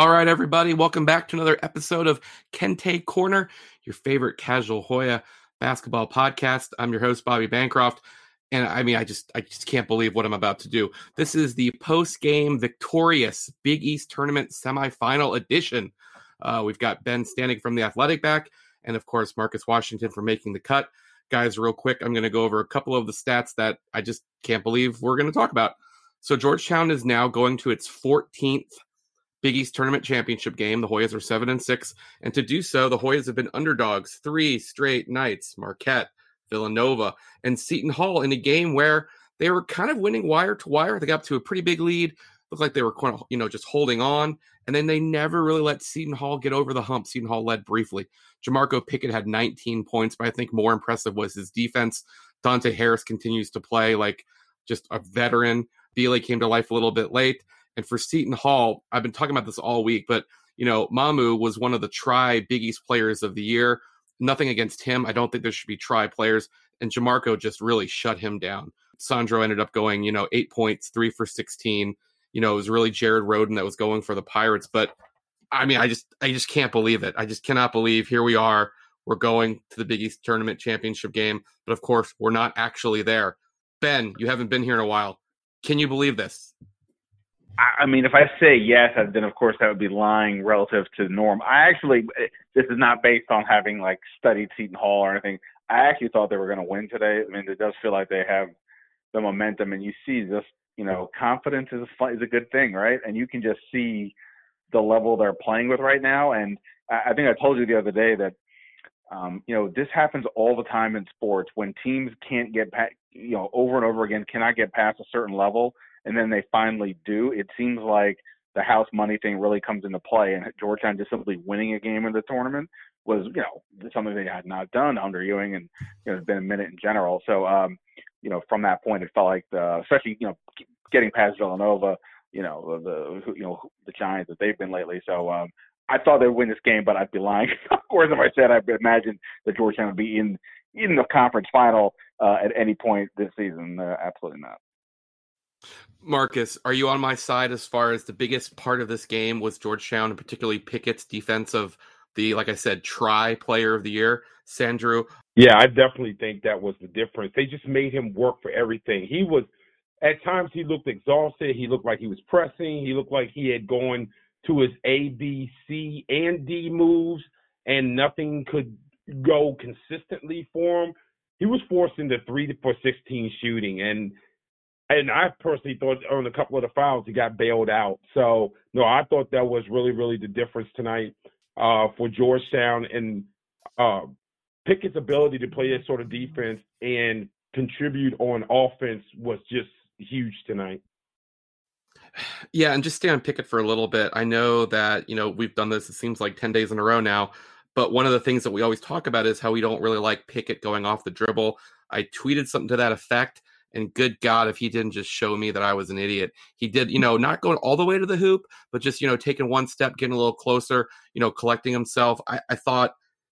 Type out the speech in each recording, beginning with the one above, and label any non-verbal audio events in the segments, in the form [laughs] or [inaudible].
All right, everybody, welcome back to another episode of Kente Corner, your favorite casual Hoya basketball podcast. I'm your host, Bobby Bancroft. And I mean, I just I just can't believe what I'm about to do. This is the post-game victorious Big East tournament semifinal edition. Uh, we've got Ben Standig from the athletic back, and of course Marcus Washington for making the cut. Guys, real quick, I'm going to go over a couple of the stats that I just can't believe we're going to talk about. So Georgetown is now going to its 14th Big East Tournament Championship game. The Hoyas are seven and six, and to do so, the Hoyas have been underdogs three straight nights. Marquette, Villanova, and Seton Hall in a game where they were kind of winning wire to wire. They got up to a pretty big lead. Looked like they were, you know, just holding on, and then they never really let Seton Hall get over the hump. Seton Hall led briefly. Jamorko Pickett had 19 points, but I think more impressive was his defense. Dante Harris continues to play like just a veteran. Bile came to life a little bit late. And for Seton Hall, I've been talking about this all week, but you know, Mamu was one of the try Big East players of the year. Nothing against him. I don't think there should be try players. And Jamorko just really shut him down. Sandro ended up going, you know, eight points, three for 16. You know, it was really Jared Roden that was going for the Pirates. But I mean, I just I just can't believe it. I just cannot believe here we are. We're going to the Big East tournament championship game. But of course, we're not actually there. Ben, you haven't been here in a while. Can you believe this? I mean, if I say yes, then of course that would be lying relative to norm. I actually, this is not based on having like studied Seton Hall or anything. I actually thought they were going to win today. I mean, it does feel like they have the momentum, and you see this, you know, confidence is a, is a good thing, right? And you can just see the level they're playing with right now. And I, I think I told you the other day that, um, you know, this happens all the time in sports when teams can't get, past, you know, over and over again, cannot get past a certain level and then they finally do, it seems like the house money thing really comes into play. And Georgetown just simply winning a game in the tournament was, you know, something they had not done under Ewing, and you know, it's been a minute in general. So, um, you know, from that point, it felt like the, especially you know, getting past Villanova, you know, the you know the Giants that they've been lately. So, um, I thought they would win this game, but I'd be lying. [laughs] of course, if I said I imagine that Georgetown would be in in the conference final uh, at any point this season. Uh, absolutely not. Marcus, are you on my side as far as the biggest part of this game was Georgetown and particularly Pickett's defense of the, like I said, try player of the year, Sandro? Yeah, I definitely think that was the difference. They just made him work for everything. He was, at times, he looked exhausted. He looked like he was pressing. He looked like he had gone to his A, B, C, and D moves, and nothing could go consistently for him. He was forced into three for 16 shooting, and and I personally thought on a couple of the fouls he got bailed out. So no, I thought that was really, really the difference tonight uh, for Georgetown and uh, Pickett's ability to play that sort of defense and contribute on offense was just huge tonight. Yeah, and just stay on Pickett for a little bit. I know that you know we've done this. It seems like ten days in a row now. But one of the things that we always talk about is how we don't really like Pickett going off the dribble. I tweeted something to that effect and good God, if he didn't just show me that I was an idiot, he did, you know, not going all the way to the hoop, but just, you know, taking one step, getting a little closer, you know, collecting himself. I, I thought,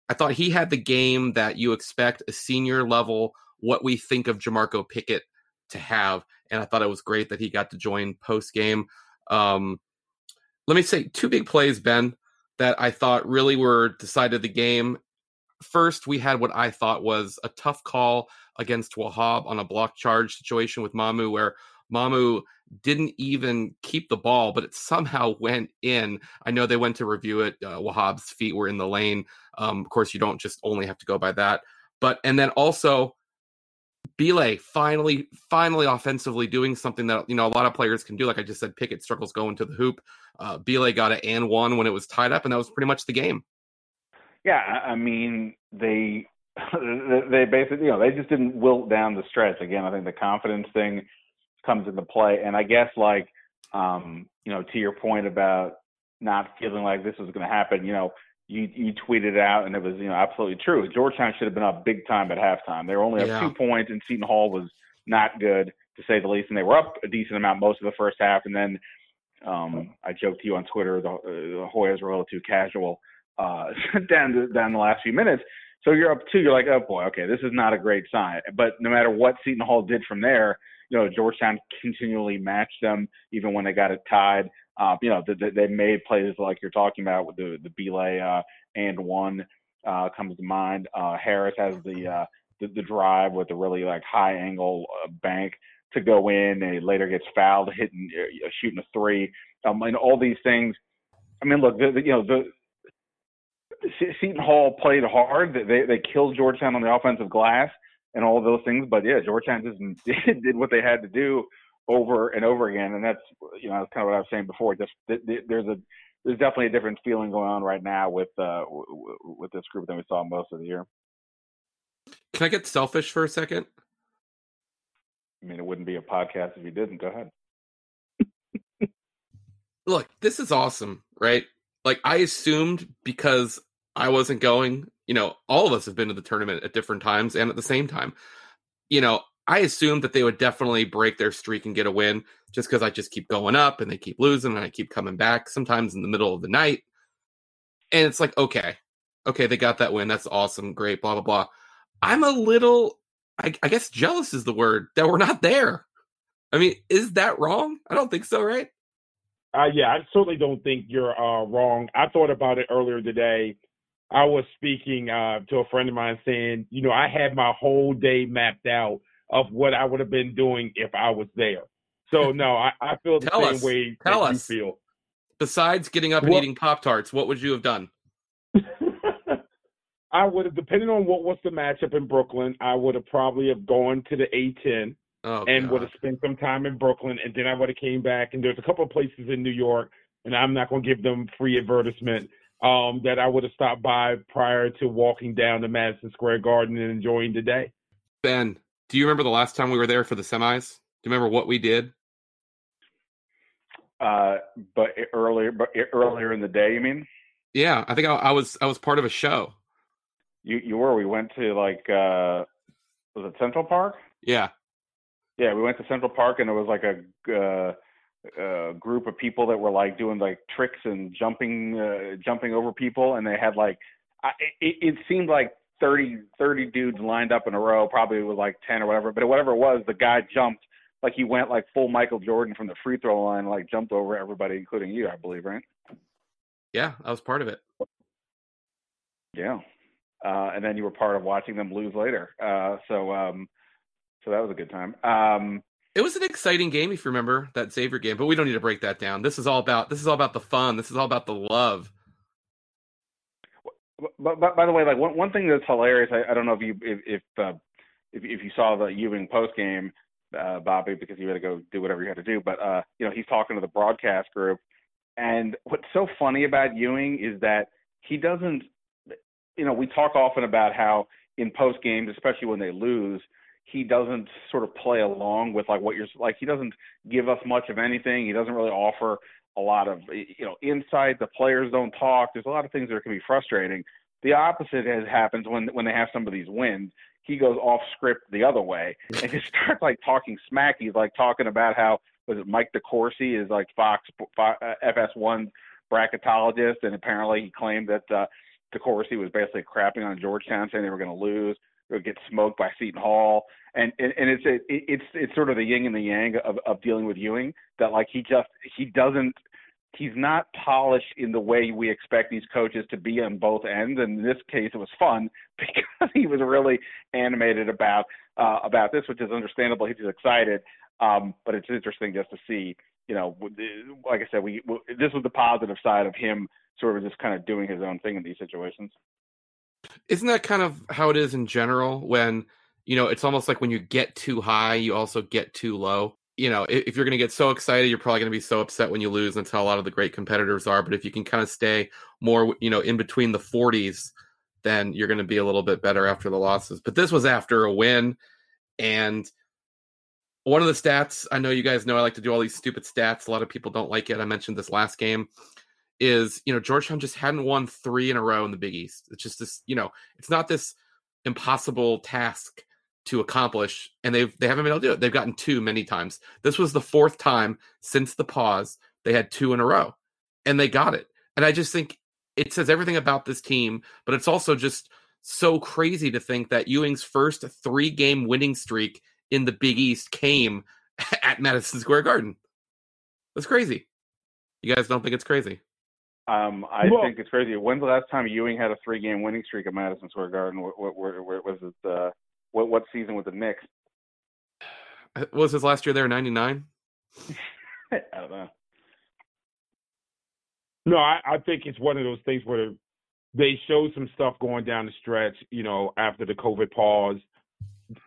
I thought he had the game that you expect a senior level, what we think of Jamorko Pickett to have. And I thought it was great that he got to join post game. Um, let me say two big plays, Ben, that I thought really were decided the game first we had what I thought was a tough call against Wahab on a block charge situation with Mamu, where Mamu didn't even keep the ball, but it somehow [laughs] went in. I know they went to review it. Uh, Wahab's feet were in the lane. Um, of course, you don't just only have to go by that. But and then also Bile finally, finally offensively doing something that you know a lot of players can do. Like I just said, Pickett struggles going to the hoop. Uh, Bile got it and one when it was tied up, and that was pretty much the game. Yeah, I mean they [laughs] they basically you know they just didn't wilt down the stretch. Again, I think the confidence thing comes into play, and I guess like um, you know to your point about not feeling like this was going to happen, you know. You, you tweeted out, and it was you know absolutely true. Georgetown should have been up big time at halftime. They were only up yeah. two points, and Seton Hall was not good to say the least. And they were up a decent amount most of the first half, and then um, I joked to you on Twitter the, uh, the Hoyas were a little too casual uh, [laughs] down to, down the last few minutes. So you're up two. You're like, oh boy, okay, this is not a great sign. But no matter what Seton Hall did from there, you know, Georgetown continually matched them, even when they got it tied. Uh, you know, they, they made plays like you're talking about with the the Bile uh, and one uh, comes to mind. Uh, Harris has the, uh, the the drive with a really like high angle uh, bank to go in, and he later gets fouled, hitting uh, shooting a three, um, and all these things. I mean, look, the, the, you know the. Seton Hall played hard. They they killed Georgetown on the offensive glass and all those things. But yeah, Georgetown just [laughs] did, did what they had to do over and over again, and that's you know that's kind of what I was saying before. Just there's a there's definitely a different feeling going on right now with uh with this group than we saw most of the year. Can I get selfish for a second? I mean, it wouldn't be a podcast if you didn't. Go ahead. Look, this is awesome, right? Like I assumed because I wasn't going, you know, all of us have been to the tournament at different times and at the same time. You know, I assumed that they would definitely break their streak and get a win just because I just keep going up and they keep losing and I keep coming back sometimes in the middle of the night. And it's like, okay, okay, they got that win. That's awesome. Great, blah, blah, blah. I'm a little, I, I guess jealous is the word that we're not there. I mean, is that wrong? I don't think so, right? Uh, yeah, I certainly don't think you're uh, wrong. I thought about it earlier today. I was speaking uh, to a friend of mine saying, you know, I had my whole day mapped out of what I would have been doing if I was there. So [laughs] no, I, I feel the Tell same us. way Tell us. you feel. Besides getting up and Well- eating Pop Tarts, what would you have done? [laughs] I would have, depending on what was the matchup in Brooklyn, I would have probably have gone to the A10 Oh, and would have spent some time in Brooklyn, and then I would have came back. And there's a couple of places in New York, and I'm not going to give them free advertisement. Um, that I would have stopped by prior to walking down to Madison Square Garden and enjoying the day. Ben, do you remember the last time we were there for the semis? Do you remember what we did? Uh, but earlier, but earlier in the day, you mean? Yeah, I think I, I was I was part of a show. You you were. We went to like uh, was it Central Park? Yeah, Yeah, we went to Central Park and it was like a uh, uh, group of people that were like doing like tricks and jumping uh, jumping over people, and they had like I, it, it seemed like 30, 30 dudes lined up in a row. Probably with like ten or whatever, but whatever it was, the guy jumped like he went like full Michael Jordan from the free throw line, like jumped over everybody, including you, I believe, right? yeah, I was part of it. Yeah. Uh, and then you were part of watching them lose later. Uh, so um, so that was a good time. Um, It was an exciting game, if you remember that Xavier game. But we don't need to break that down. This is all about this is all about the fun. This is all about the love. But, but by the way, like one one thing that's hilarious, I, I don't know if you if if, uh, if if you saw the Ewing post game, uh, Bobby, because you had to go do whatever you had to do. But uh, you know, he's talking to the broadcast group, and what's so funny about Ewing is that he doesn't. You know, we talk often about how in post games, especially when they lose, he doesn't sort of play along with like what you're like. He doesn't give us much of anything. He doesn't really offer a lot of you know insight. The players don't talk. There's a lot of things that can be frustrating. The opposite has happens when when they have some of these wins. He goes off script the other way and just [laughs] starts like talking smack. He's like talking about how was it Mike DeCourcy is like Fox, Fox uh, FS1 bracketologist, and apparently he claimed that uh, DeCourcy was basically crapping on Georgetown, saying they were going to lose, would get smoked by Seton Hall, and and, and it's it, it's it's sort of the yin and the yang of of dealing with Ewing that like he just he doesn't he's not polished in the way we expect these coaches to be on both ends. And in this case, it was fun [laughs] because he was really animated about uh, about this, which is understandable. He's excited, um, but it's interesting just to see. You know, like I said, we this was the positive side of him sort of just kind of doing his own thing in these situations. Isn't that kind of how it is in general? When you know, it's almost like when you get too high, you also get too low. You know, if, if you're going to get so excited, you're probably going to be so upset when you lose. That's how a lot of the great competitors are. But if you can kind of stay more, you know, in between the 40s, then you're going to be a little bit better after the losses. But this was after a win, and one of the stats I know you guys know I like to do all these stupid stats. A lot of people don't like it. I mentioned this last game is you know Georgetown just hadn't won three in a row in the Big East. It's just this you know it's not this impossible task to accomplish, and they've they haven't been able to do it. They've gotten two many times. This was the fourth time since the pause they had two in a row, and they got it. And I just think it says everything about this team, but it's also just so crazy to think that Ewing's first three game winning streak in the Big East came [laughs] at Madison Square Garden. That's crazy. You guys don't think it's crazy? Um, I Well- think it's crazy. When's the last time Ewing had a three-game winning streak at Madison Square Garden? What, what, what, what was it? Uh, what what season with the Knicks? Was his last year there? Ninety nine. [laughs] I don't know. No, I, I think it's one of those things where they showed some stuff going down the stretch, you know, after the COVID pause,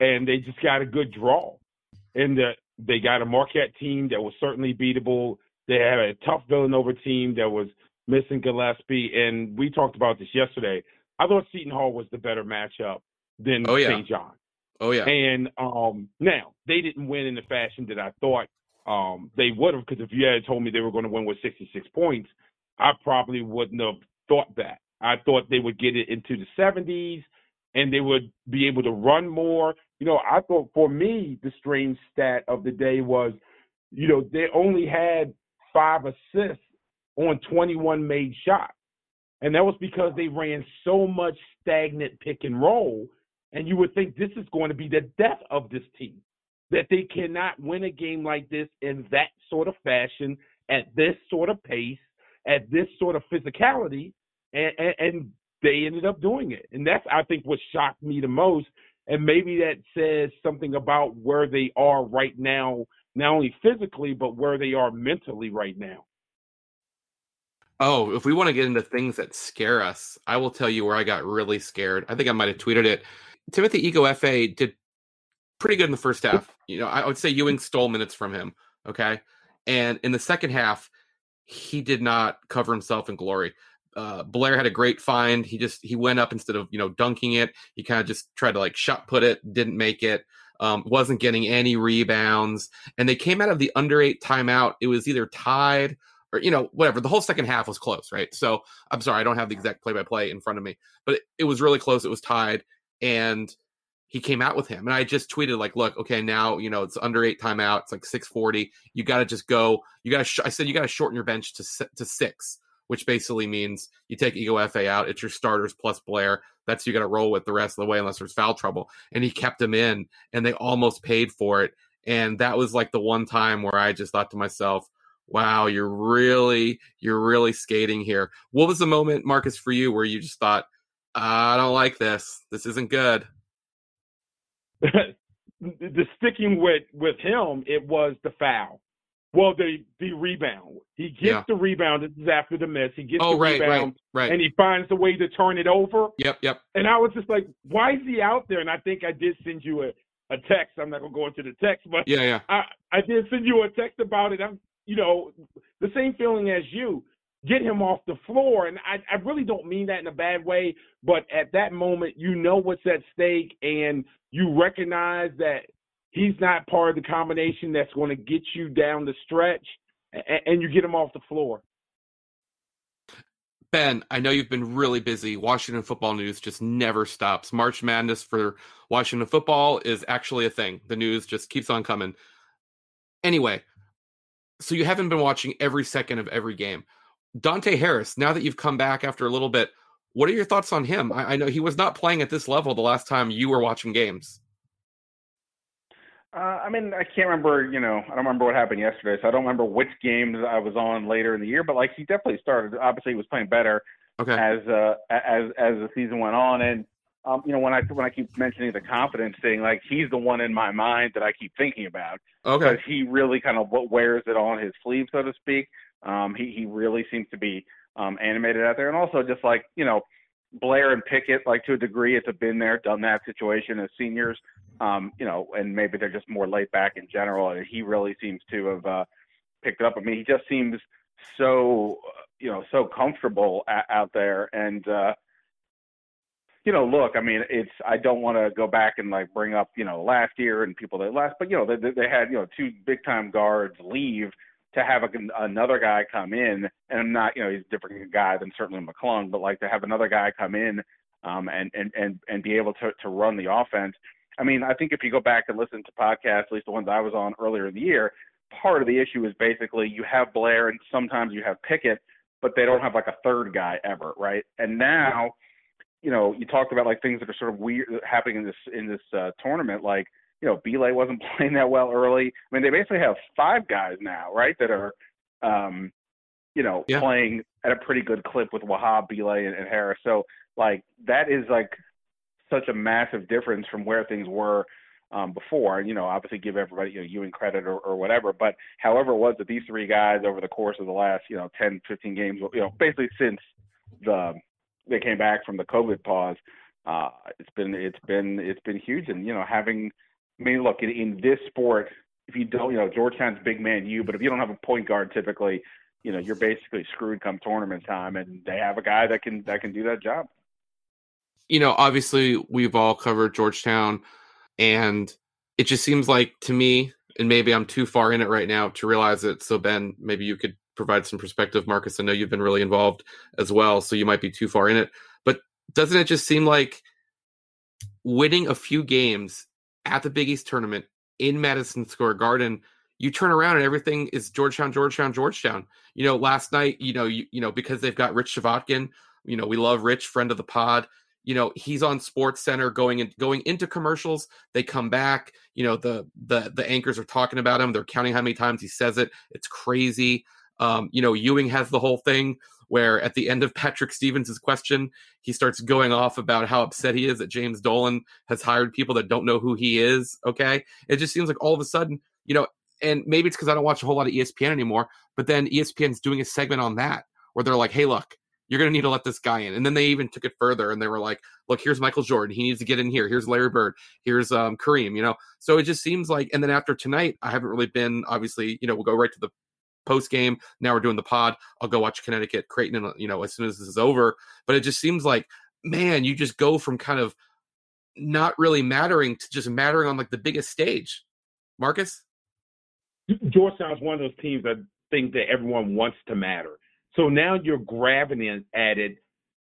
and they just got a good draw. And the, they got a Marquette team that was certainly beatable. They had a tough Villanova team that was missing Gillespie, and we talked about this yesterday. I thought Seton Hall was the better matchup than Oh, yeah. St. John. Oh yeah. And um, now they didn't win in the fashion that I thought um, they would have. Because if you had told me they were going to win with 66 points, I probably wouldn't have thought that. I thought they would get it into the 70s and they would be able to run more. You know, I thought for me the strange stat of the day was, you know, they only had five assists on 21 made shots. And that was because they ran so much stagnant pick and roll. And you would think this is going to be the death of this team, that they cannot win a game like this in that sort of fashion, at this sort of pace, at this sort of physicality. And, and, and they ended up doing it. And that's, I think, what shocked me the most. And maybe that says something about where they are right now, not only physically, but where they are mentally right now. Oh, if we want to get into things that scare us, I will tell you where I got really scared. I think I might have tweeted it. Timothy Ighoefe did pretty good in the first half. You know, I would say Ewing stole minutes from him. Okay. And in the second half, he did not cover himself in glory. Uh, Blair had a great find. He just he went up instead of you know dunking it. He kind of just tried to like shot put it, didn't make it. Um, wasn't getting any rebounds, and they came out of the under eight timeout. It was either tied or you know whatever. The whole second half was close, right? So I'm sorry, I don't have the exact play by play in front of me, but it, it was really close. It was tied, and he came out with him. And I just tweeted like, look, okay, now you know it's under eight timeout. It's like six forty. You got to just go. You got to. Sh- I said you got to shorten your bench to to six, which basically means you take Ighoefe out. It's your starters plus Blair. That's you got to roll with the rest of the way unless there's foul trouble. And he kept him in, and they almost paid for it. And that was like the one time where I just thought to myself, wow, you're really, you're really skating here. What was the moment, Marcus, for you where you just thought, I don't like this. This isn't good. [laughs] the sticking with with him, it was the foul. Well, the the rebound. He gets Yeah. the rebound. This is after the miss. He gets Oh, the right, right, rebound, right. and he finds a way to turn it over. Yep, yep. And I was just like, why is he out there? And I think I did send you a, a text. I'm not gonna go into the text, but Yeah, yeah. I, I did send you a text about it. I'm, you know, the same feeling as you. Get him off the floor, and I, I really don't mean that in a bad way. But at that moment, you know what's at stake, and you recognize that he's not part of the combination that's going to get you down the stretch, and, and you get him off the floor. Ben, I know you've been really busy. Washington football news just never stops. March Madness for Washington football is actually a thing. The news just keeps on coming. Anyway, so you haven't been watching every second of every game. Dante Harris, now that you've come back after a little bit, what are your thoughts on him? I, I know he was not playing at this level the last time you were watching games. Uh, I mean, I can't remember. You know, I don't remember what happened yesterday, so I don't remember which games I was on later in the year. But like, he definitely started. Obviously, he was playing better Okay. as uh, as as the season went on. And um, you know, when I when I keep mentioning the confidence thing, like he's the one in my mind that I keep thinking about Okay. because he really kind of wears it on his sleeve, so to speak. Um, he he really seems to be um, animated out there, and also just like you know, Blair and Pickett, like to a degree, it's a been there, done that situation as seniors. Um, you know, and maybe they're just more laid back in general. And he really seems to have uh, picked it up. I mean, he just seems so uh, you know so comfortable a- out there, and uh, you know, look, I mean, it's I don't want to go back and like bring up you know last year and people that last, but you know they they had you know two big time guards leave to have a, another guy come in, and I'm not you know he's a different guy than certainly McClung, but like to have another guy come in um, and and and and be able to to run the offense. I mean, I think if you go back and listen to podcasts, at least the ones I was on earlier in the year, part of the issue is basically you have Blair and sometimes you have Pickett, but they don't have like a third guy ever, right? And now, you know, you talked about like things that are sort of weird happening in this in this uh, tournament, like you know, Bile wasn't [laughs] playing that well early. I mean, they basically have five guys now, right, that are um, you know, Yeah. playing at a pretty good clip with Wahab, Bile, and, and Harris. So like that is like such a massive difference from where things were um, before. And You know, obviously give everybody you know Ewing credit or, or whatever, but however it was that these three guys over the course of the last you know 10, 15 games, you know, basically since the they came back from the COVID pause, uh, it's been it's been it's been huge, and you know having. I mean, look in, in this sport, if you don't, you know, Georgetown's big man you, but if you don't have a point guard, typically, you know, you're basically screwed come tournament time, and they have a guy that can that can do that job. you know, obviously we've all covered Georgetown, and it just seems like to me, and maybe I'm too far in it right now to realize it. So Ben, maybe you could provide some perspective, Marcus. I know you've been really involved as well, so you might be too far in it. But doesn't it just seem like winning a few games at the Big East tournament in Madison Square Garden? You turn around and everything is Georgetown, Georgetown, Georgetown. You know, last night, you know, you, you know, because they've got Rich Chvotkin, you know, we love Rich, friend of the pod you know he's on sports center going in, going into commercials they come back you know the the the anchors are talking about him they're counting how many times he says it it's crazy um you know ewing has the whole thing where at the end of patrick stevens' question he starts going off about how upset he is that james dolan has hired people that don't know who he is okay it just seems like all of a sudden you know and maybe it's because i don't watch a whole lot of espn anymore but then espn's doing a segment on that where they're like hey look you're going to need to let this guy in. And then they even took it further and they were like, look, here's Michael Jordan. He needs to get in here. Here's Larry Bird. Here's um, Kareem, you know? So it just seems like, and then after tonight, I haven't really been, obviously, you know, we'll go right to the post game. Now we're doing the pod. I'll go watch Connecticut, Creighton, you know, as soon as this is over. But it just seems like, man, you just go from kind of not really mattering to just mattering on like the biggest stage. Marcus? Georgetown's one of those teams that think that everyone wants to matter. So now you're grabbing in at it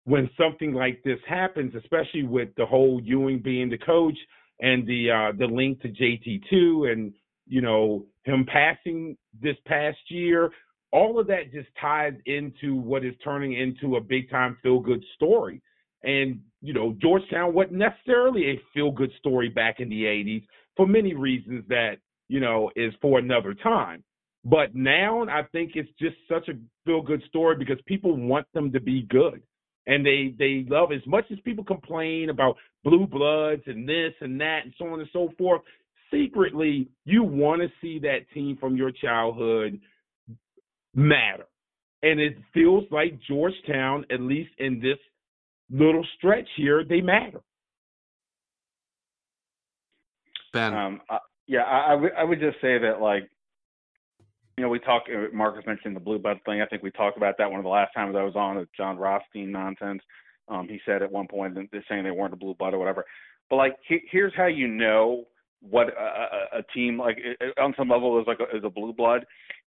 when something like this happens, especially with the whole Ewing being the coach and the uh, the link to JT2 and you know him passing this past year. All of that just ties into what is turning into a big time feel good story. And you know Georgetown wasn't necessarily a feel good story back in the 80s for many reasons that you know is for another time. But now I think it's just such a feel good story because people want them to be good. And they they love as much as people complain about blue bloods and this and that and so on and so forth. Secretly, you want to see that team from your childhood matter. And it feels like Georgetown, at least in this little stretch here, they matter. Ben. Um, uh, yeah, I, I, w- I would just say that like you know, we talked. Marcus mentioned the blue blood thing. I think we talked about that one of the last times I was on. The Jon Rothstein nonsense. Um, he said at one point they're saying they weren't a blue blood or whatever. But like, he, here's how you know what a, a, team like on some level is like a, is a blue blood.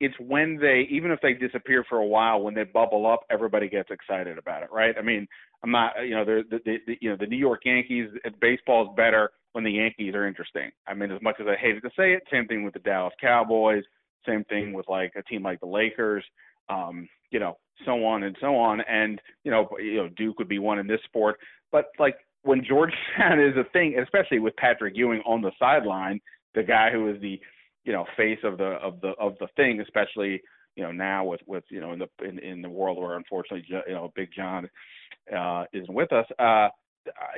It's when they, even if they disappear for a while, when they bubble up, everybody gets excited about it, right? I mean, I'm not, you know, the, the, the you know the New York Yankees. Baseball is better when the Yankees are interesting. I mean, as much as I hated to say it, same thing with the Dallas Cowboys. Same thing with like a team like the Lakers, um, you know, so on and so on. And you know, you know, Duke would be one in this sport. But like when Georgetown [laughs] is a thing, especially with Patrick Ewing on the sideline, the guy who is the, you know, face of the of the of the thing, especially you know now with with you know in the in, in the world where unfortunately you know Big John uh, isn't with us. Uh,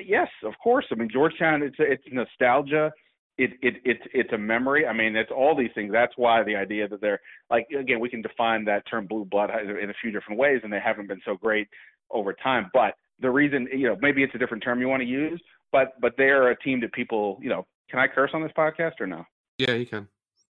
yes, of course. I mean Georgetown, it's it's nostalgia it, it it's it's a memory. I mean, it's all these things. That's why the idea that they're like again, we can define that term blue blood in a few different ways, and they haven't been so great over time. But the reason, you know, maybe it's a different term you want to use, but but they're a team that people, you know, can I curse on this podcast or no? Yeah, you can.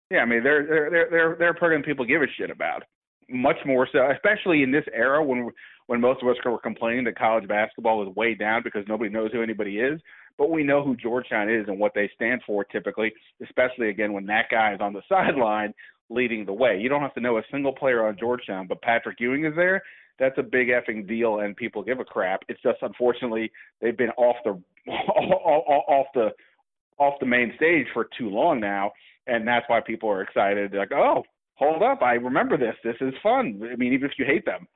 Yeah, I mean, they're they're they're they're they're a program people give a shit about. Much more so, especially in this era when when most of us were complaining that college basketball was way down because nobody knows who anybody is but we know who Georgetown is and what they stand for typically, especially again when that guy is on the [laughs] sideline leading the way. You don't have to know a single player on Georgetown, but Patrick Ewing is there. That's a big effing deal, and people give a crap. It's just unfortunately they've been off the [laughs] off the off the main stage for too long now, and that's why people are excited. Like, oh, hold up, I remember this. This is fun. I mean, even if you hate them,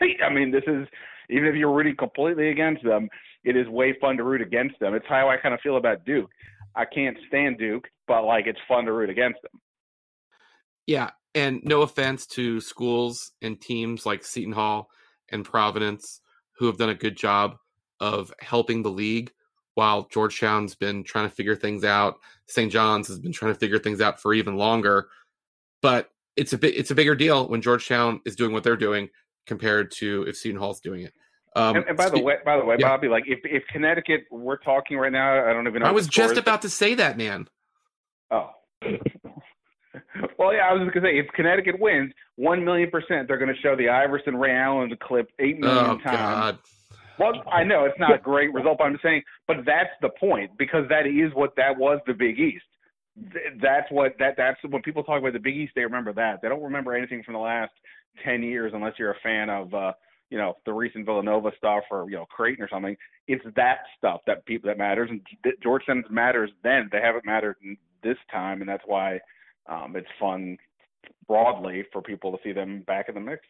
[laughs] I mean, this is even if you're rooting completely against them, it is way fun to root against them. It's how I kind of feel about Duke. I can't stand Duke, but like it's fun to root against them. Yeah, and no offense to schools and teams like Seton Hall and Providence who have done a good job of helping the league while Georgetown's been trying to figure things out. St. John's has been trying to figure things out for even longer. But it's a bit it's a bigger deal when Georgetown is doing what they're doing compared to if Seton Hall's doing it. Um, and, and, by the way, by the way, yeah. Bobby, like if if Connecticut, we're talking right now. I don't even know. I was just about to say that, man. Oh. [laughs] well, yeah, I was just gonna say if Connecticut wins, one million percent, they're gonna show the Iverson Ray Allen clip eight million oh, times. God. Well, I know it's not a great result, but I'm just saying, but that's the point because that is what that was the Big East. That's what that that's when people talk about the Big East, they remember that. They don't remember anything from the last ten years unless you're a fan of. uh you know the recent Villanova stuff or you know Creighton or something. It's that stuff that people that matters, and Georgetown matters then. They haven't mattered this time, and that's why um, it's fun broadly for people to see them back in the mix.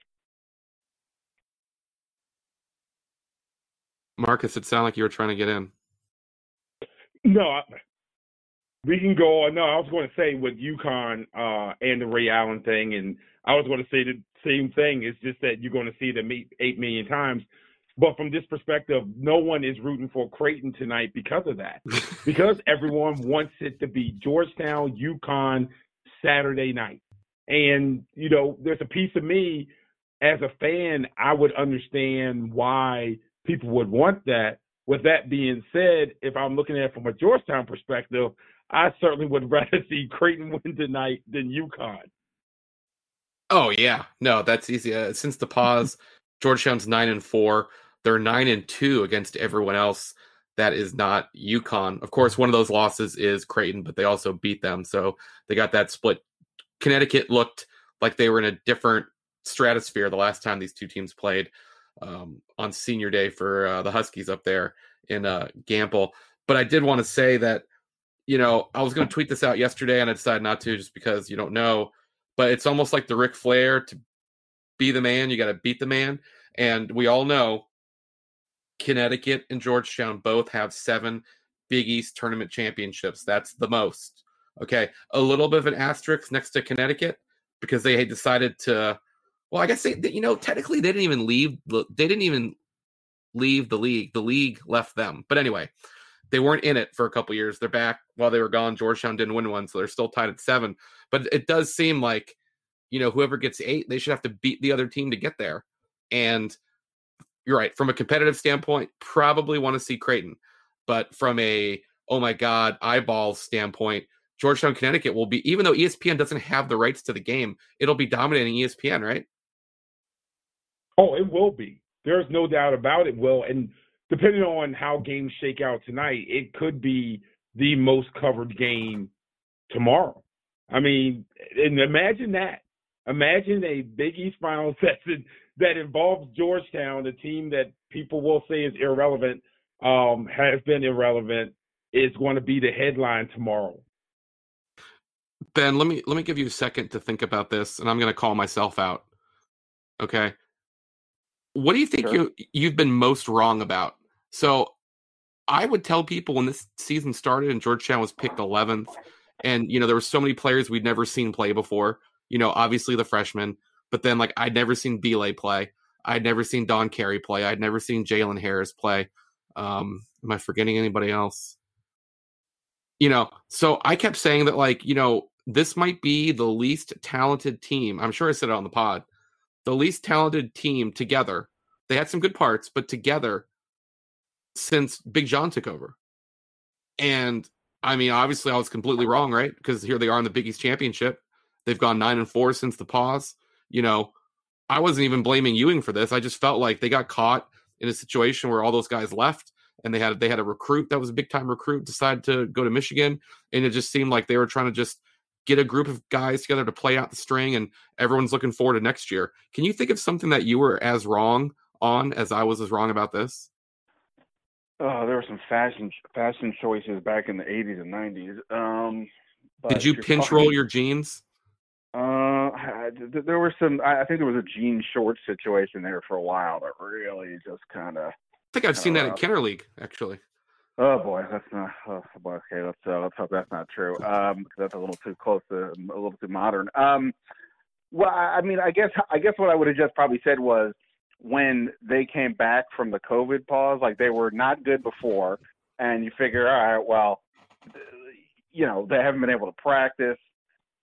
Marcus, it sounded like you were trying to get in. No, we can go on. No, I was going to say with UConn uh, and the Ray Allen thing, and I was going to say the same thing. It's just that you're going to see them eight, eight million times. But from this perspective, no one is rooting for Creighton tonight because of that. [laughs] because everyone wants it to be Georgetown, UConn, Saturday night. And, you know, there's a piece of me as a fan, I would understand why people would want that. With that being said, if I'm looking at it from a Georgetown perspective, I certainly would [laughs] rather see Creighton win tonight than UConn. Oh yeah, no, that's easy. Uh, since the pause, [laughs] Georgetown's nine and four. They're nine and two against everyone else. That is not UConn. Of course, one of those losses is Creighton, but they also beat them, so they got that split. Connecticut looked like they were in a different stratosphere the last time these two teams played um, on senior day for uh, the Huskies up there in uh, Gampel. But I did want to say that, you know, I was going to tweet this out yesterday and I decided not to just because you don't know. But it's almost like the Ric Flair to be the man, you got to beat the man. And we all know Connecticut and Georgetown both have seven Big East tournament championships. That's the most. Okay. A little bit of an asterisk next to Connecticut because they had decided to well, I guess they, you know, technically they didn't even leave. They didn't even leave the league. The league left them. But anyway, they weren't in it for a couple years. They're back while they were gone. Georgetown didn't win one, so they're still tied at seven. But it does seem like, you know, whoever gets eight, they should have to beat the other team to get there. And you're right. From a competitive standpoint, probably want to see Creighton. But from a oh my god eyeball standpoint, Georgetown, Connecticut will be even though ESPN doesn't have the rights to the game, it'll be dominating ESPN, right? Oh, it will be. There's no doubt about it. Will and depending on how games shake out tonight, it could be the most covered game tomorrow. I mean, and imagine that. Imagine a Big East Finals [laughs] that that involves Georgetown, a team that people will say is irrelevant, um, has been irrelevant, is going to be the headline tomorrow. Ben, let me let me give you a second to think about this, and I'm going to call myself out. Okay, what do you think sure. you you've been most wrong about? So I would tell people when this season started and Georgetown was picked 11th, and you know there were so many players we'd never seen play before. You know, obviously the freshmen, but then like I'd never seen Bile play. I'd never seen Don Carey play. I'd never seen Jalen Harris play. Um, am I forgetting anybody else? You know, so I kept saying that like you know this might be the least talented team. I'm sure I said it on the pod the least talented team together. They had some good parts, but together since Big John took over. And I mean, obviously, I was completely wrong, right? Because here they are in the Big East Championship. They've gone nine and four since the pause. You know, I wasn't even blaming Ewing for this. I just felt like they got caught in a situation where all those guys left and they had they had a recruit that was a big time recruit decide to go to Michigan and it just seemed like they were trying to just get a group of guys together to play out the string and everyone's looking forward to next year. Can you think of something that you were as wrong on as I was as wrong about this? Oh, there were some fashion fashion choices back in the 80s and 90s. Um, Did you pinch talking, roll your jeans? Uh, there were some. I think there was a jean short situation there for a while that really just kind of. I think I've seen that at Kenner League actually. Oh boy, that's not. Oh boy, okay, let's uh, let's hope that's not true. Um, that's a little too close to a little too modern. Um, Well, I mean, I guess I guess what I would have just probably said was when they came back from the COVID pause, like they were not good before, and you figure, all right, well, you know, they haven't been able to practice.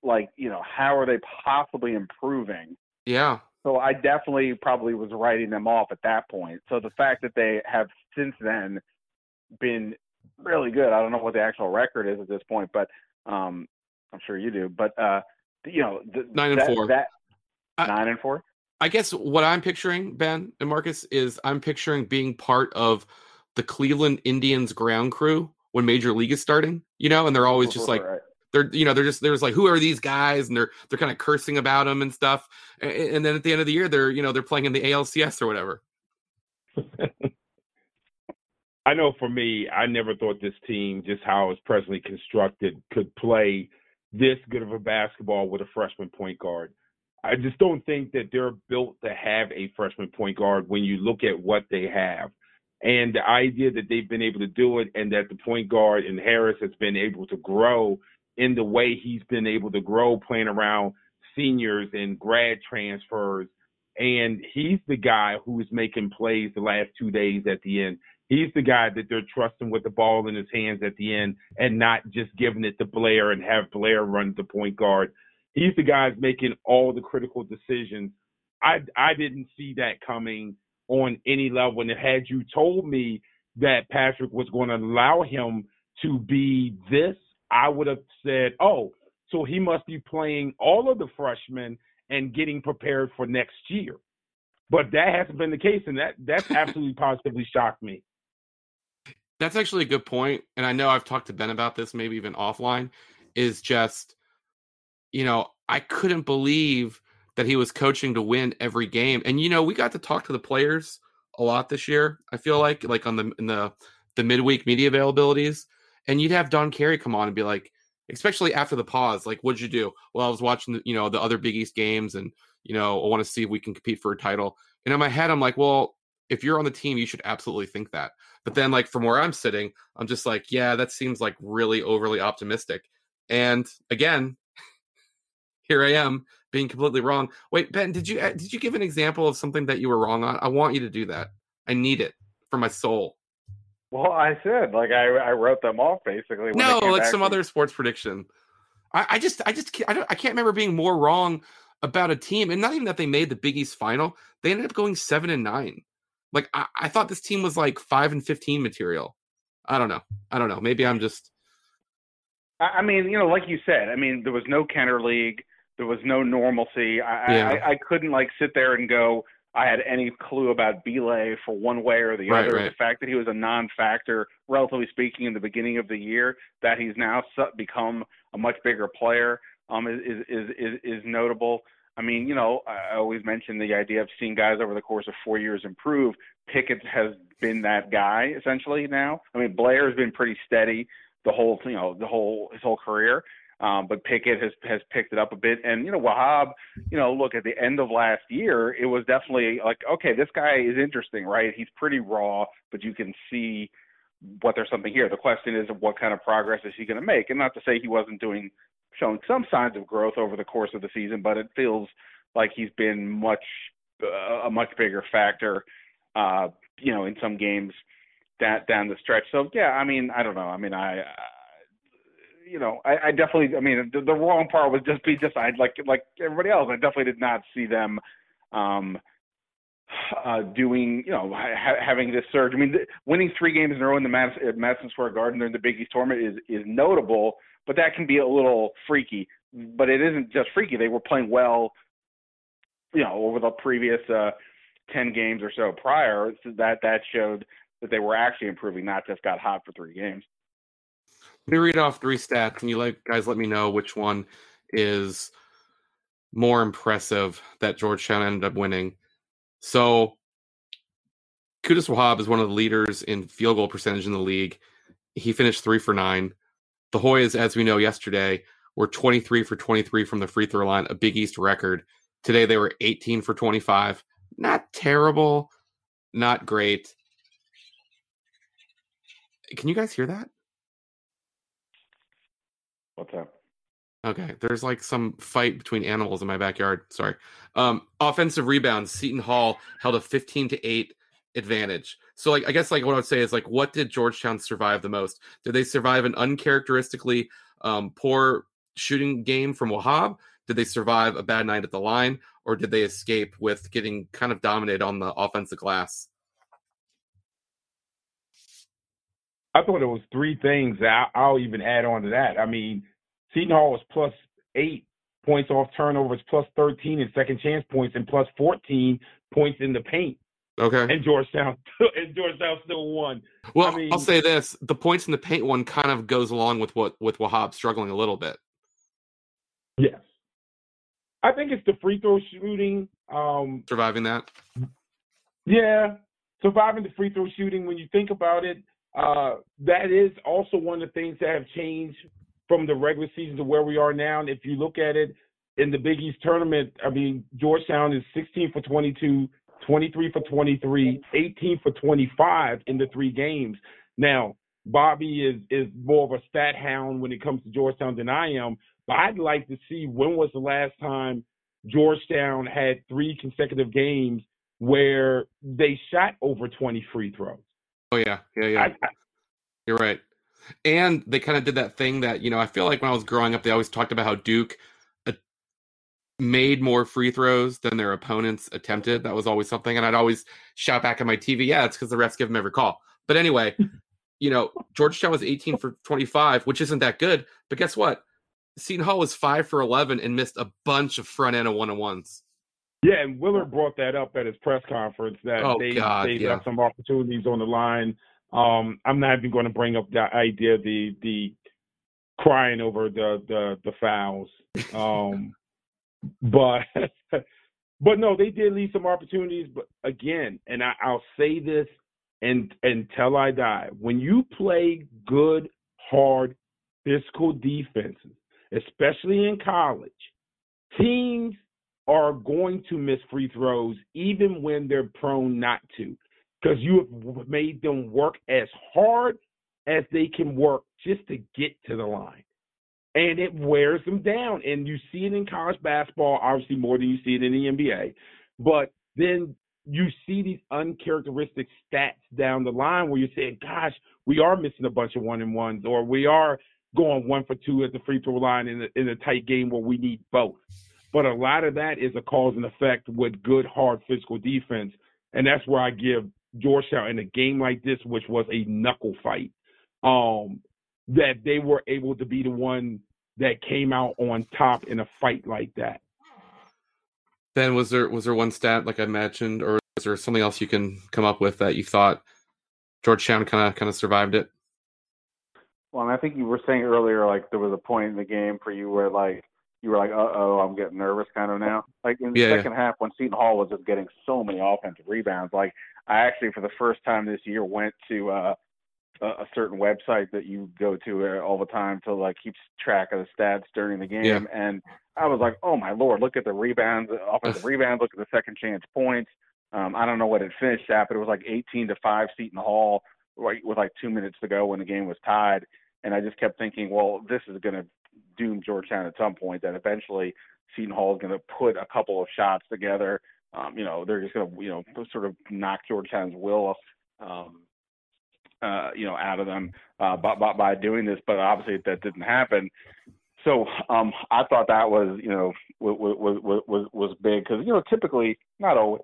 Like, you know, how are they possibly improving? Yeah. So I definitely probably was writing them off at that point. So the fact that they have since then been really good. I don't know what the actual record is at this point, but um, I'm sure you do. But uh, you know, the, nine and that, four. That, I, nine and four. I guess what I'm picturing, Ben and Marcus, is I'm picturing being part of the Cleveland Indians ground crew when Major League is starting. You know, and they're always just like. Right. They're, you know, they're just there's like, who are these guys? And they're they're kind of cursing about them and stuff. And, and then at the end of the year, they're you know they're playing in the ALCS or whatever. [laughs] I know for me, I never thought this team, just how it's presently constructed, could play this good of a basketball with a freshman point guard. I just don't think that they're built to have a freshman point guard when you look at what they have. And the idea that they've been able to do it and that the point guard in Harris has been able to grow in the way he's been able to grow playing around seniors and grad transfers. And he's the guy who is making plays the last two days at the end. He's the guy that they're trusting with the ball in his hands at the end and not just giving it to Blair and have Blair run the point guard. He's the guy making all the critical decisions. I I didn't see that coming on any level. And had you told me that Patrick was going to allow him to be this, I would have said, oh, so he must be playing all of the freshmen and getting prepared for next year. But that hasn't been the case, and that that's [laughs] absolutely positively shocked me. That's actually a good point, and I know I've talked to Ben about this, maybe even offline. Is just, you know, I couldn't believe that he was coaching to win every game, and you know, we got to talk to the players a lot this year. I feel like, like on the in the the midweek media availabilities, and you'd have Don Carey come on and be like, especially after the pause, like, what'd you do? Well, I was watching, you know, the other Big East games, and you know, I want to see if we can compete for a title. And in my head, I'm like, well, if you're on the team, you should absolutely think that. But then, like from where I'm sitting, I'm just like, yeah, that seems like really overly optimistic. And again, here I am being completely wrong. Wait, Ben, did you uh, did you give an example of something that you were wrong on? I want you to do that. I need it for my soul. Well, I said like I, I wrote them off basically. no, like some from... other sports prediction. I, I just I just I, don't, I can't remember being more wrong about a team, and not even that they made the Big East final. They ended up going seven and nine. Like I, I thought this team was like five and fifteen material. I don't know. I don't know. Maybe I'm just. I mean, you know, like you said, I mean, there was no Kenner League. There was no normalcy. I, yeah. I, I couldn't like sit there and go, I had any clue about Bile for one way or the right, other. Right. The fact that he was a non-factor, relatively speaking, in the beginning of the year, that he's now become a much bigger player, um, is is is, is notable. I mean, you know, I always mention the idea of seeing guys over the course of four years improve. Pickett has been that guy essentially now. I mean, Blair has been pretty steady the whole, you know, the whole his whole career. Um, but Pickett has has picked it up a bit, and you know, Wahab. You know, look at the end of last year, it was definitely like, okay, this guy is interesting, right? He's pretty raw, but you can see what there's something here. The question is, what kind of progress is he going to make? And not to say he wasn't doing showing some signs of growth over the course of the season, but it feels like he's been much uh, a much bigger factor, uh, you know, in some games down down the stretch. So yeah, I mean, I don't know. I mean, I. You know, I, I definitely. I mean, the, the wrong part was just be just I like like everybody else. I definitely did not see them um, uh, doing, you know, ha- having this surge. I mean, th- winning three games in a row in the Madison, Madison Square Garden during the Big East tournament is is notable but that can be a little freaky. But it isn't just freaky; they were playing well, you know, over the previous uh, ten games or so prior. So that that showed that they were actually improving, not just got hot for three games. Let me read off three stats, and you like guys let me know which one is more impressive that Georgetown ended up winning. So Qudus Wahab is one of the leaders in field goal percentage in the league. He finished three for nine. The Hoyas, as we know yesterday, were 23 for 23 from the free throw line, a Big East record. Today they were 18 for 25. Not terrible, not great. Can you guys hear that? What's up? Okay, there's like some fight between animals in my backyard. Sorry. Um, offensive rebounds. Seton Hall held a 15 to eight advantage. So, like, I guess like what I would say is like, what did Georgetown survive the most? Did they survive an uncharacteristically um, poor shooting game from Wahab? Did they survive a bad night at the line, or did they escape with getting kind of dominated on the offensive glass? I thought it was three things. I'll even add on to that. I mean, Seton Hall was plus eight points off turnovers, plus 13 in second chance points, and plus 14 points in the paint. Okay. And Georgetown and Georgetown still won. Well, I mean, I'll say this: the points in the paint one kind of goes along with what with Wahab struggling a little bit. Yes, I think it's the free throw shooting. Um, surviving that. Yeah, surviving the free throw shooting. When you think about it, uh, that is also one of the things that have changed from the regular season to where we are now. And if you look at it in the Big East tournament, I mean, Georgetown is 16 for 22, 23 for 23, 18 for 25 in the three games. Now, Bobby is is more of a stat hound when it comes to Georgetown than I am, but I'd like to see when was the last time Georgetown had three consecutive games where they shot over 20 free throws. Oh yeah, yeah, yeah. I, I, You're right. And they kind of did that thing that you know I feel like when I was growing up, they always talked about how Duke uh, made more free throws than their opponents attempted. That was always something, and I'd always shout back at my TV, "Yeah, it's because the refs give them every call." But anyway, [laughs] you know, Georgetown was 18 for 25, which isn't that good. But guess what? Seton Hall was five for 11 and missed a bunch of front end of one on ones. Yeah, and Willard brought that up at his press conference that oh, they God, they yeah. left some opportunities on the line. Um, I'm not even going to bring up that idea the the crying over the the the fouls. Um, [laughs] but [laughs] but no, they did leave some opportunities. But again, and I, I'll say this and until I die, when you play good, hard, physical defenses, especially in college, teams are going to miss free throws even when they're prone not to because you have made them work as hard as they can work just to get to the line. And it wears them down. And you see it in college basketball, obviously more than you see it in the NBA. But then you see these uncharacteristic stats down the line where you're saying, gosh, we are missing a bunch of one and ones, or we are going one for two at the free throw line in a, in a tight game where we need both. But a lot of that is a cause and effect with good, hard physical defense. And that's where I give Georgetown in a game like this, which was a knuckle fight, um, that they were able to be the one that came out on top in a fight like that. Ben, was there was there one stat like I mentioned, or is there something else you can come up with that you thought Georgetown kind of kind of survived it? Well, I think you were saying earlier, like there was a point in the game for you where like you were like, uh oh, I'm getting nervous kind of now. Like in the yeah, second yeah. half when Seton Hall was just getting so many offensive rebounds, like I actually for the first time this year went to uh a, a certain website that you go to uh, all the time to like keep track of the stats during the game Yeah. and I was like, oh my lord, look at the rebounds, offensive rebounds, look at the second chance points. Um, I don't know what it finished at, but it was like 18 to five Seton Hall, right with like two minutes to go when the game was tied. And I just kept thinking, well, this is going to doom Georgetown at some point. That eventually Seton Hall is going to put a couple of shots together. Um, you know, they're just going to, you know, sort of knock Georgetown's will, um, uh, you know, out of them uh, by, by, by doing this. But obviously that didn't happen. So um, I thought that was, you know, was was was was big because you know typically not always.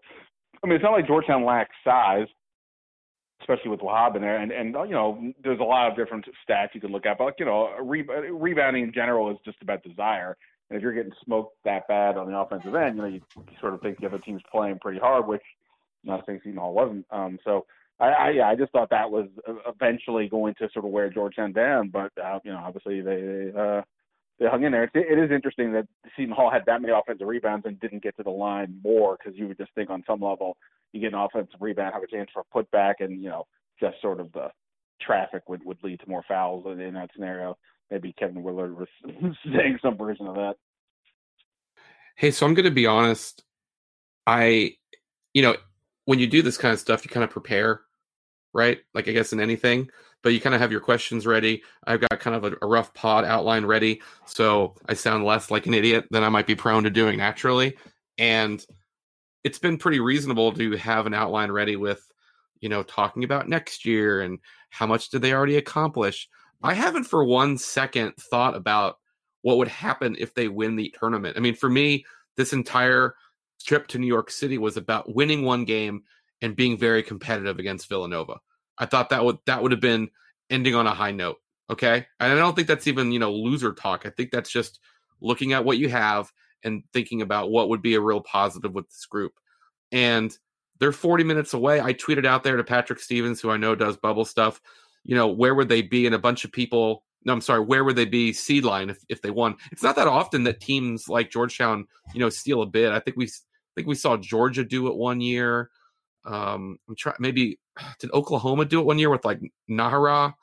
I mean, it's not like Georgetown lacks size, especially with Wahab in there, and and you know, there's a lot of different stats you can look at, but like, you know, re- rebounding in general is just about desire. And if you're getting smoked that bad on the offensive end, you know, you, you sort of think the other team's playing pretty hard, which not saying Seton Hall wasn't. Um, so I, I yeah, I just thought that was eventually going to sort of wear Georgetown down, but uh, you know, obviously they they, uh, they hung in there. It, it is interesting that Seton Hall had that many offensive rebounds and didn't get to the line more because you would just think on some level you get an offensive rebound, have a chance for a putback, and you know just sort of the traffic would would lead to more fouls in, in that scenario. Maybe Kevin Willard was [laughs] saying some version of that. Hey, so I'm going to be honest. I, you know, when you do this kind of stuff, you kind of prepare. Right? Like I guess in anything, but you kind of have your questions ready. I've got kind of a, a, rough pod outline ready, so I sound less like an idiot than I might be prone to doing naturally. And it's been pretty reasonable to have an outline ready with, you know, talking about next year and how much did they already accomplish. I haven't for one second thought about what would happen if they win the tournament. I mean, for me, this entire trip to New York City was about winning one game and being very competitive against Villanova. I thought that would that would have been ending on a high note. Okay. And I don't think that's even, you know, loser talk. I think that's just looking at what you have and thinking about what would be a real positive with this group. And they're 40 minutes away. I tweeted out there to Patrick Stevens, who I know does bubble stuff, you know, where would they be? And a bunch of people, no, I'm sorry, where would they be seed line if, if they won? It's not that often that teams like Georgetown, you know, steal a bid. I think we I think we saw Georgia do it one year. Um, I'm trying maybe [sighs] did Oklahoma do it one year with like Nahara?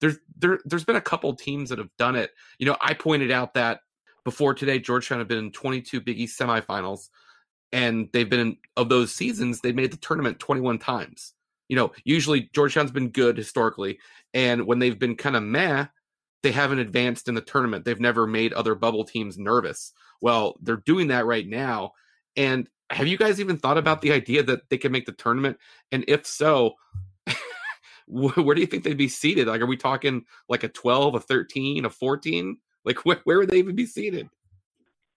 There's there there's been a couple teams that have done it. You know, I pointed out that before today, Georgetown had been in 22 Big East semifinals, and they've been in, of those seasons they've made the tournament 21 times. You know, usually Georgetown's been good historically, and when they've been kind of meh, they haven't advanced in the tournament. They've never made other bubble teams nervous. Well, they're doing that right now, and have you guys even thought about the idea that they can make the tournament? And if so, [laughs] where do you think they'd be seated? Like, are we talking like a 12, a 13, a 14? Like, where, where would they even be seated?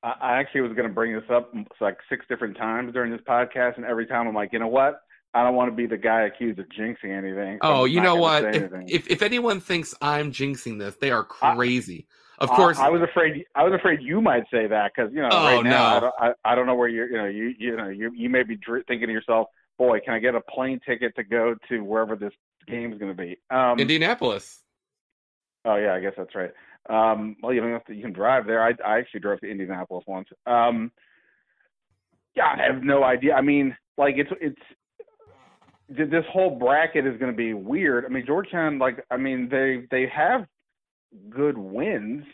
I actually was going to bring this up like six different times during this podcast, and every time I'm like, you know what? I don't want to be the guy accused of jinxing anything. So oh, you know what? If, if, if anyone thinks I'm jinxing this, they are crazy. I, of course, I, I, was afraid. I was afraid you might say that because you know oh, right now no. I, don't, I, I don't know where you're. You know, you you know you you may be dr- thinking to yourself, "Boy, can I get a plane ticket to go to wherever this game is going to be?" Um, Indianapolis. Oh yeah, I guess that's right. Um, well, you don't have to. You can drive there. I I actually drove to Indianapolis once. Um, yeah, I have no idea. I mean, like it's it's this whole bracket is going to be weird. I mean, Georgetown, like, I mean, they they have good wins,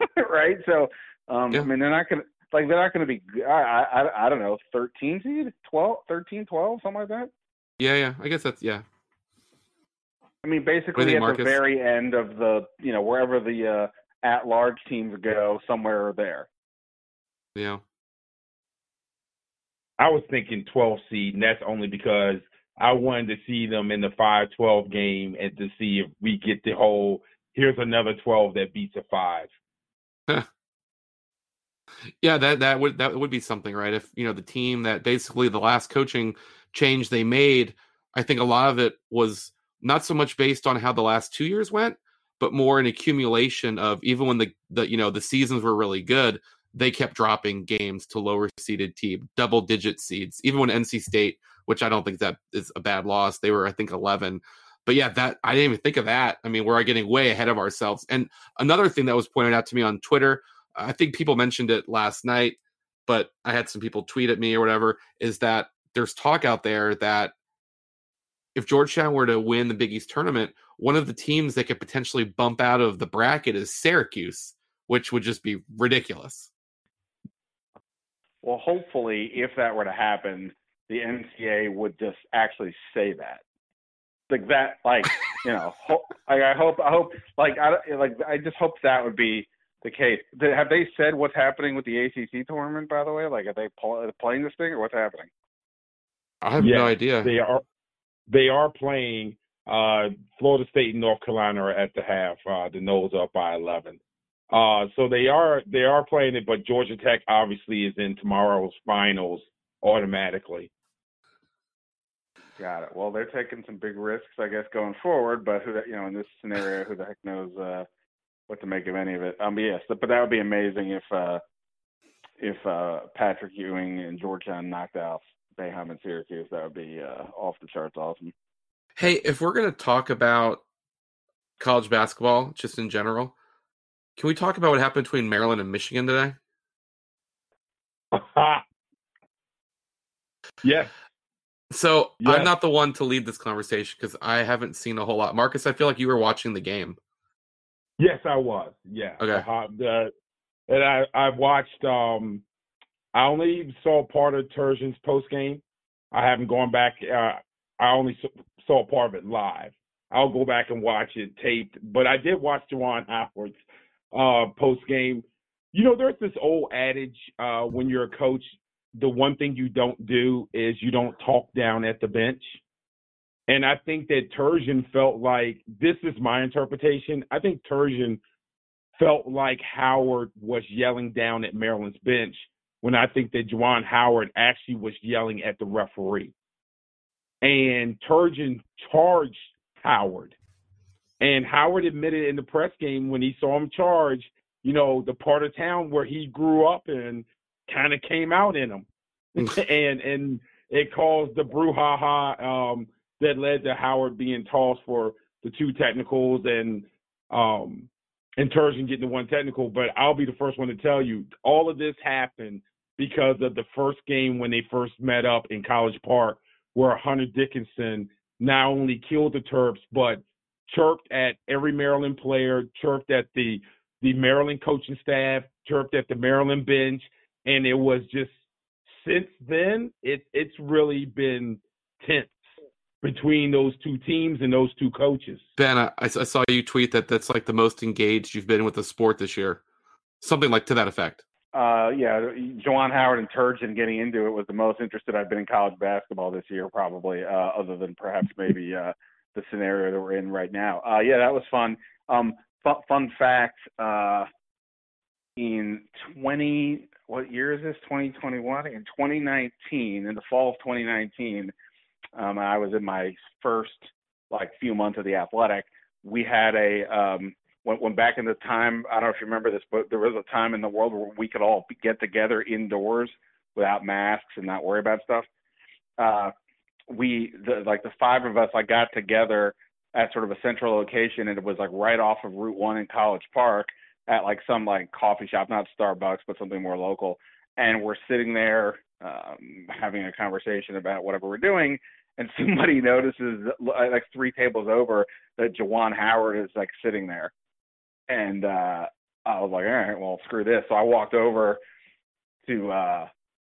[laughs] right? So, um, yeah. I mean, they're not going to like they're not going to be. I, I I don't know, thirteen seed, 12, 13, 12, something like that. Yeah, yeah. I guess that's yeah. I mean, basically at Marcus? the very end of the, you know, wherever the uh, at-large teams go, somewhere there. Yeah. I was thinking 12 seed, and that's only because I wanted to see them in the 5-12 game and to see if we get the whole here's another 12 that beats a 5. yeah, that that would that would be something, right? If, you know, the team that basically the last coaching change they made, I think a lot of it was not so much based on how the last 2 years went, but more an accumulation of even when the the you know, the seasons were really good, they kept dropping games to lower seeded team, double digit seeds. Even when NC State, which I don't think that is a bad loss, they were I think 11 but yeah, that I didn't even think of that. I mean, we're getting way ahead of ourselves. And another thing that was pointed out to me on Twitter, I think people mentioned it last night, but I had some people tweet at me or whatever, is that there's talk out there that if Georgetown were to win the Big East tournament, one of the teams that could potentially bump out of the bracket is Syracuse, which would just be ridiculous. Well, hopefully, if that were to happen, the NCAA would just actually say that like that like you know ho- like I hope I hope like I like I just hope that would be the case. Have they said what's happening with the ACC tournament? By the way, like are they playing this thing or what's happening? I have no idea. They are they are playing. Uh, Florida State and North Carolina are at the half. Uh, the Noles up by 11. Uh, so they are they are playing it, but Georgia Tech obviously is in tomorrow's finals automatically. Got it. Well, they're taking some big risks, I guess, going forward. But who, you know, in this scenario, who the heck knows uh, what to make of any of it? Um, yes, but that would be amazing if uh, if uh, Patrick Ewing and Georgetown knocked out Boeheim and Syracuse. That would be uh, off the charts awesome. Hey, if we're going to talk about college basketball, just in general, can we talk about what happened between Maryland and Michigan today? [laughs] yes. So I'm not the one to lead this conversation because I haven't seen a whole lot. Marcus, I feel like you were watching the game. Yes, I was. Yeah. Okay. Uh, the, and I I watched. Um, I only saw part of Turgeon's post game. I haven't gone back. Uh, I only saw part of it live. I'll go back and watch it taped, but I did watch Juwan Howard's uh, post game. You know, there's this old adage uh, when you're a coach, the one thing you don't do is you don't talk down at the bench. And I think that Turgeon felt like this is my interpretation. I think Turgeon felt like Howard was yelling down at Maryland's bench when I think that Juwan Howard actually was yelling at the referee. And Turgeon charged Howard. And Howard admitted in the press game when he saw him charge, you know, the part of town where he grew up in kind of came out in him. [laughs] and and it caused the brouhaha um, that led to Howard being tossed for the two technicals and um, and Turgeon getting the one technical. But I'll be the first one to tell you, all of this happened because of the first game when they first met up in College Park, where Hunter Dickinson not only killed the Terps but chirped at every Maryland player, chirped at the the Maryland coaching staff, chirped at the Maryland bench, and it was just since then it it's really been tense between those two teams and those two coaches. Ben, I, I saw you tweet that that's like the most engaged you've been with the sport this year, something like to that effect. Uh, yeah, Juwan Howard and Turgeon getting into it was the most interested I've been in college basketball this year, probably, uh, other than perhaps maybe uh, the scenario that we're in right now. Uh, yeah, that was fun. Um, fun, fun fact: uh, in 20, what year is this? 2021. In 2019, in the fall of 2019, um, I was in my first like few months of the athletic. We had a um, when, back in the time, I don't know if you remember this, but there was a time in the world where we could all get together indoors without masks and not worry about stuff. Uh, we, the, like the five of us, I got together at sort of a central location, and it was like right off of Route One in College Park at like some like coffee shop, not Starbucks, but something more local. And we're sitting there um, having a conversation about whatever we're doing, and [laughs] somebody notices like three tables over that Juwan Howard is like sitting there and uh, I was like, all right, well, screw this. So I walked over to uh,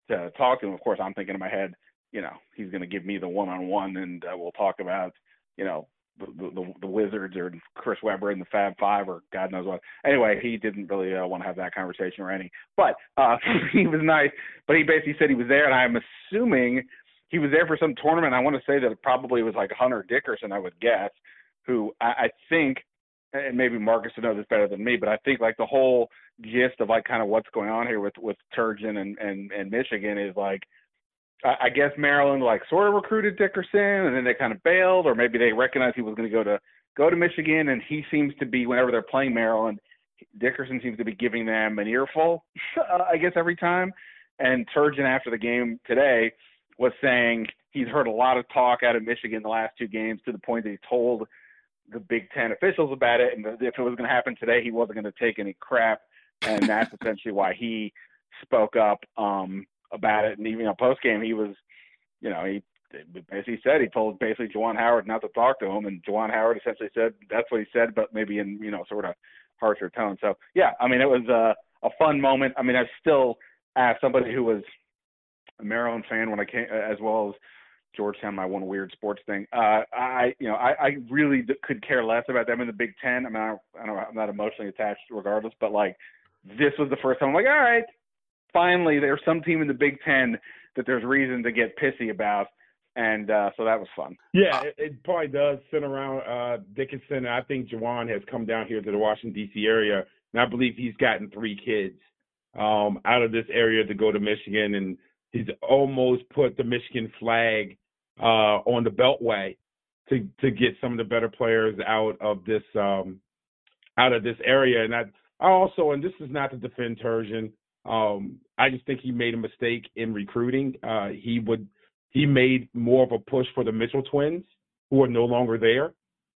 to talk to him. Of course, I'm thinking in my head, you know, he's going to give me the one-on-one, and uh, we'll talk about, you know, the, the, the Wizards or Chris Webber and the Fab Five or God knows what. Anyway, he didn't really uh, want to have that conversation or any, but uh, [laughs] he was nice. But he basically said he was there, and I'm assuming he was there for some tournament. I want to say that it probably was like Hunter Dickerson, I would guess, who I, I think and maybe Marcus would know this better than me, but I think like the whole gist of like kind of what's going on here with with Turgeon and and and Michigan is like I, guess Maryland like sort of recruited Dickerson and then they kind of bailed, or maybe they recognized he was going to go to go to Michigan, and he seems to be whenever they're playing Maryland, Dickerson seems to be giving them an earful, [laughs] uh, I guess every time. And Turgeon after the game today was saying he's heard a lot of talk out of Michigan the last two games to the point that he told the Big Ten officials about it, and if it was going to happen today, he wasn't going to take any crap, and that's [laughs] essentially why he spoke up um, about it. And even know, post game, he was, you know, he as he said, he told basically Juwan Howard not to talk to him, and Juwan Howard essentially said that's what he said, but maybe in you know sort of harsher tone. So yeah, I mean, it was a, a fun moment. I mean, I still as somebody who was a Maryland fan when I came, as well as Georgetown, my one weird sports thing. Uh, I, you know, I, I really could care less about them in the Big Ten. I mean, I, I don't I'm not emotionally attached regardless, but like, this was the first time I'm like, all right, finally, there's some team in the Big Ten that there's reason to get pissy about. And uh, so that was fun. Yeah, it, it probably does center around uh, Dickinson. I think Juwan has come down here to the Washington, D.C. area, and I believe he's gotten three kids um, out of this area to go to Michigan. And he's almost put the Michigan flag uh, on the Beltway to to get some of the better players out of this um, out of this area. And I, I also, and this is not to defend Turgeon, um, I just think he made a mistake in recruiting. Uh, he would he made more of a push for the Mitchell twins, who are no longer there,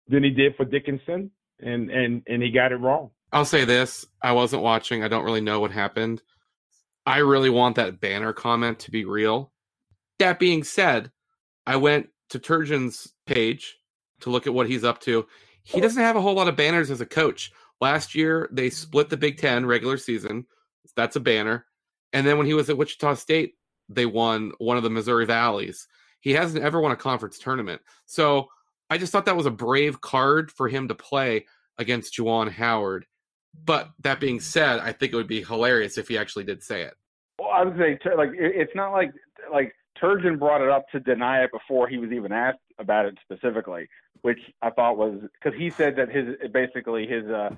than he did for Dickinson, and and and he got it wrong. I'll say this: I wasn't watching. I don't really know what happened. I really want that banner comment to be real. That being said, I went to Turgeon's page to look at what he's up to. He doesn't have a whole lot of banners as a coach. Last year, they split the Big Ten regular season. That's a banner. And then when he was at Wichita State, they won one of the Missouri Valleys. He hasn't ever won a conference tournament. So I just thought that was a brave card for him to play against Juwan Howard. But that being said, I think it would be hilarious if he actually did say it. Well, I would say like it's not like like Turgeon brought it up to deny it before he was even asked about it specifically, which I thought was because he said that his basically his uh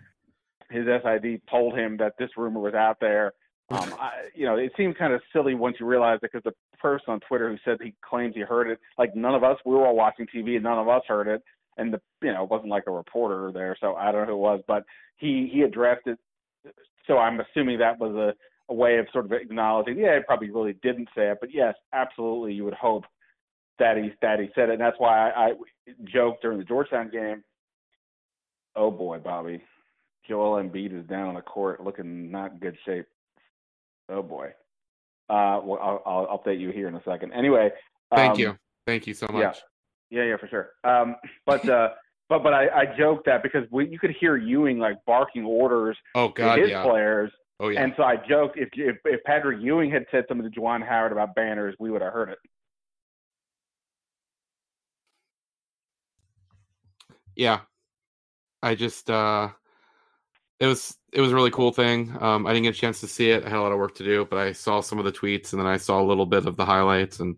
his SID told him that this rumor was out there. Um, [laughs] I, you know, it seems kind of silly once you realize it because the person on Twitter who said he claims he heard it, like none of us, we were all watching TV and none of us heard it, and the you know it wasn't like a reporter there, so I don't know who it was, but he he addressed it. So I'm assuming that was a a way of sort of acknowledging, yeah, he probably really didn't say it, but yes, absolutely, you would hope that he that he said it, and that's why I, I joked during the Georgetown game. Oh boy, Bobby, Joel Embiid is down on the court, looking not in good shape. Oh boy. Uh, well, I'll, I'll update you here in a second. Anyway, thank um, you, thank you so much. Yeah, yeah, yeah, for sure. Um, but uh, [laughs] but but I, I joked that because we, you could hear Ewing like barking orders Oh to God, his yeah. players, Oh yeah. and so I joked if, if if Patrick Ewing had said something to Juwan Howard about banners, we would have heard it. yeah i just uh it was it was a really cool thing. Um i didn't get a chance to see it. I had a lot of work to do but i saw some of the tweets and then i saw a little bit of the highlights and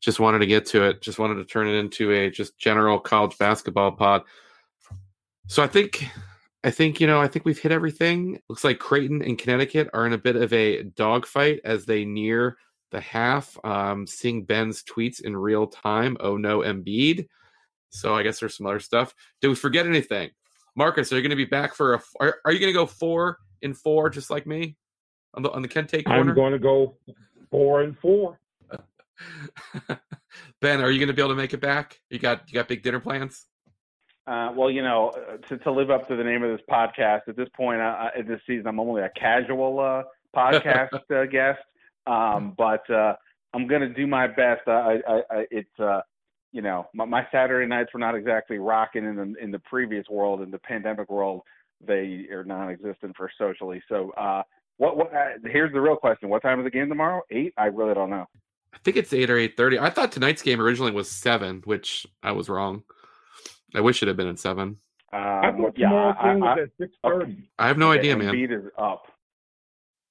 just wanted to get to it. Just wanted to turn it into a just general college basketball pod. So i think i think you know i think we've hit everything. Looks like creighton and connecticut are in a bit of a dogfight as they near the half. Um seeing ben's tweets in real time. Oh no embiid. So I guess there's some other stuff. Did we forget anything? Marcus, are you going to be back for a? Are, are you going to go four in four just like me on the on the Kente corner? I'm going to go four and four. [laughs] ben, are you going to be able to make it back? You got you got big dinner plans? Uh, well, you know, uh, to, to live up to the name of this podcast, at this point uh, uh, this season, I'm only a casual uh, podcast [laughs] uh, guest, um, but uh, I'm going to do my best. I, I, I, it's, uh, you know, my, my Saturday nights were not exactly rocking in the in the previous world, in the pandemic world. They are non-existent for socially. So, uh, what? What? Uh, here's the real question: What time is the game tomorrow? Eight? I really don't know. I think it's eight or eight thirty. I thought tonight's game originally was seven, which I was wrong. I wish it had been at seven. I Um, thought yeah, tomorrow's I, game I, at six thirty. I have no Okay, idea, man. Embiid is up.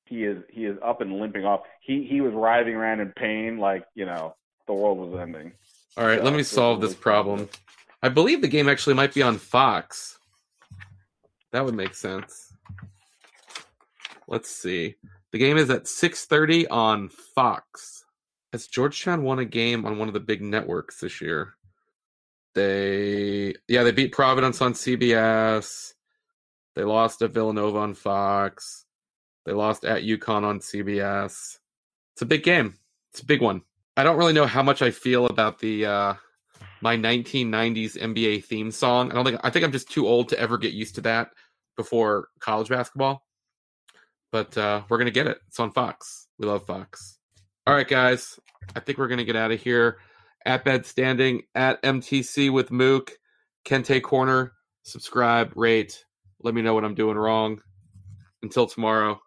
He is he is up and limping off. He he was writhing around in pain like you know the world was ending. All right, let me solve this problem. I believe the game actually might be on Fox. That would make sense. Let's see. The game is at 6:30 on Fox. Has Georgetown won a game on one of the big networks this year? They yeah, they beat Providence on CBS. They lost at Villanova on Fox. They lost at UConn on CBS. It's a big game. It's a big one. I don't really know how much I feel about the uh my 1990s NBA theme song. I don't think I think I'm just too old to ever get used to that before college basketball. But uh we're to get it. It's on Fox. We love Fox. All right guys, I think we're to get out of here. At Ben Standig at MTC with Mook, Kente Corner, subscribe, rate, let me know what I'm doing wrong. Until tomorrow,